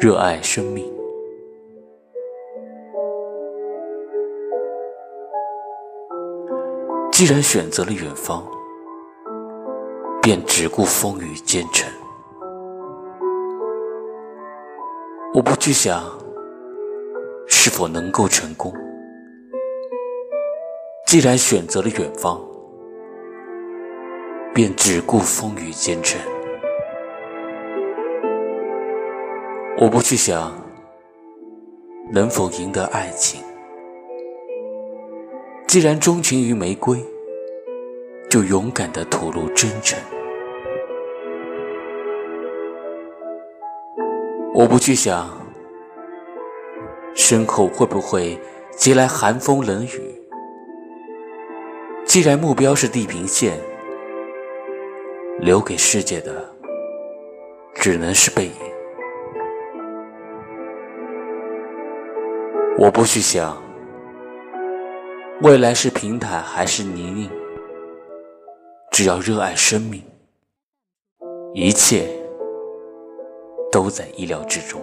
热爱生命。既然选择了远方，便只顾风雨兼程。我不去想是否能够成功。既然选择了远方，便只顾风雨兼程。我不去想能否赢得爱情。既然钟情于玫瑰，就勇敢的吐露真诚。我不去想身后会不会袭来寒风冷雨。既然目标是地平线，留给世界的只能是背影。我不去想未来是平坦还是泥泞只要热爱生命一切都在意料之中。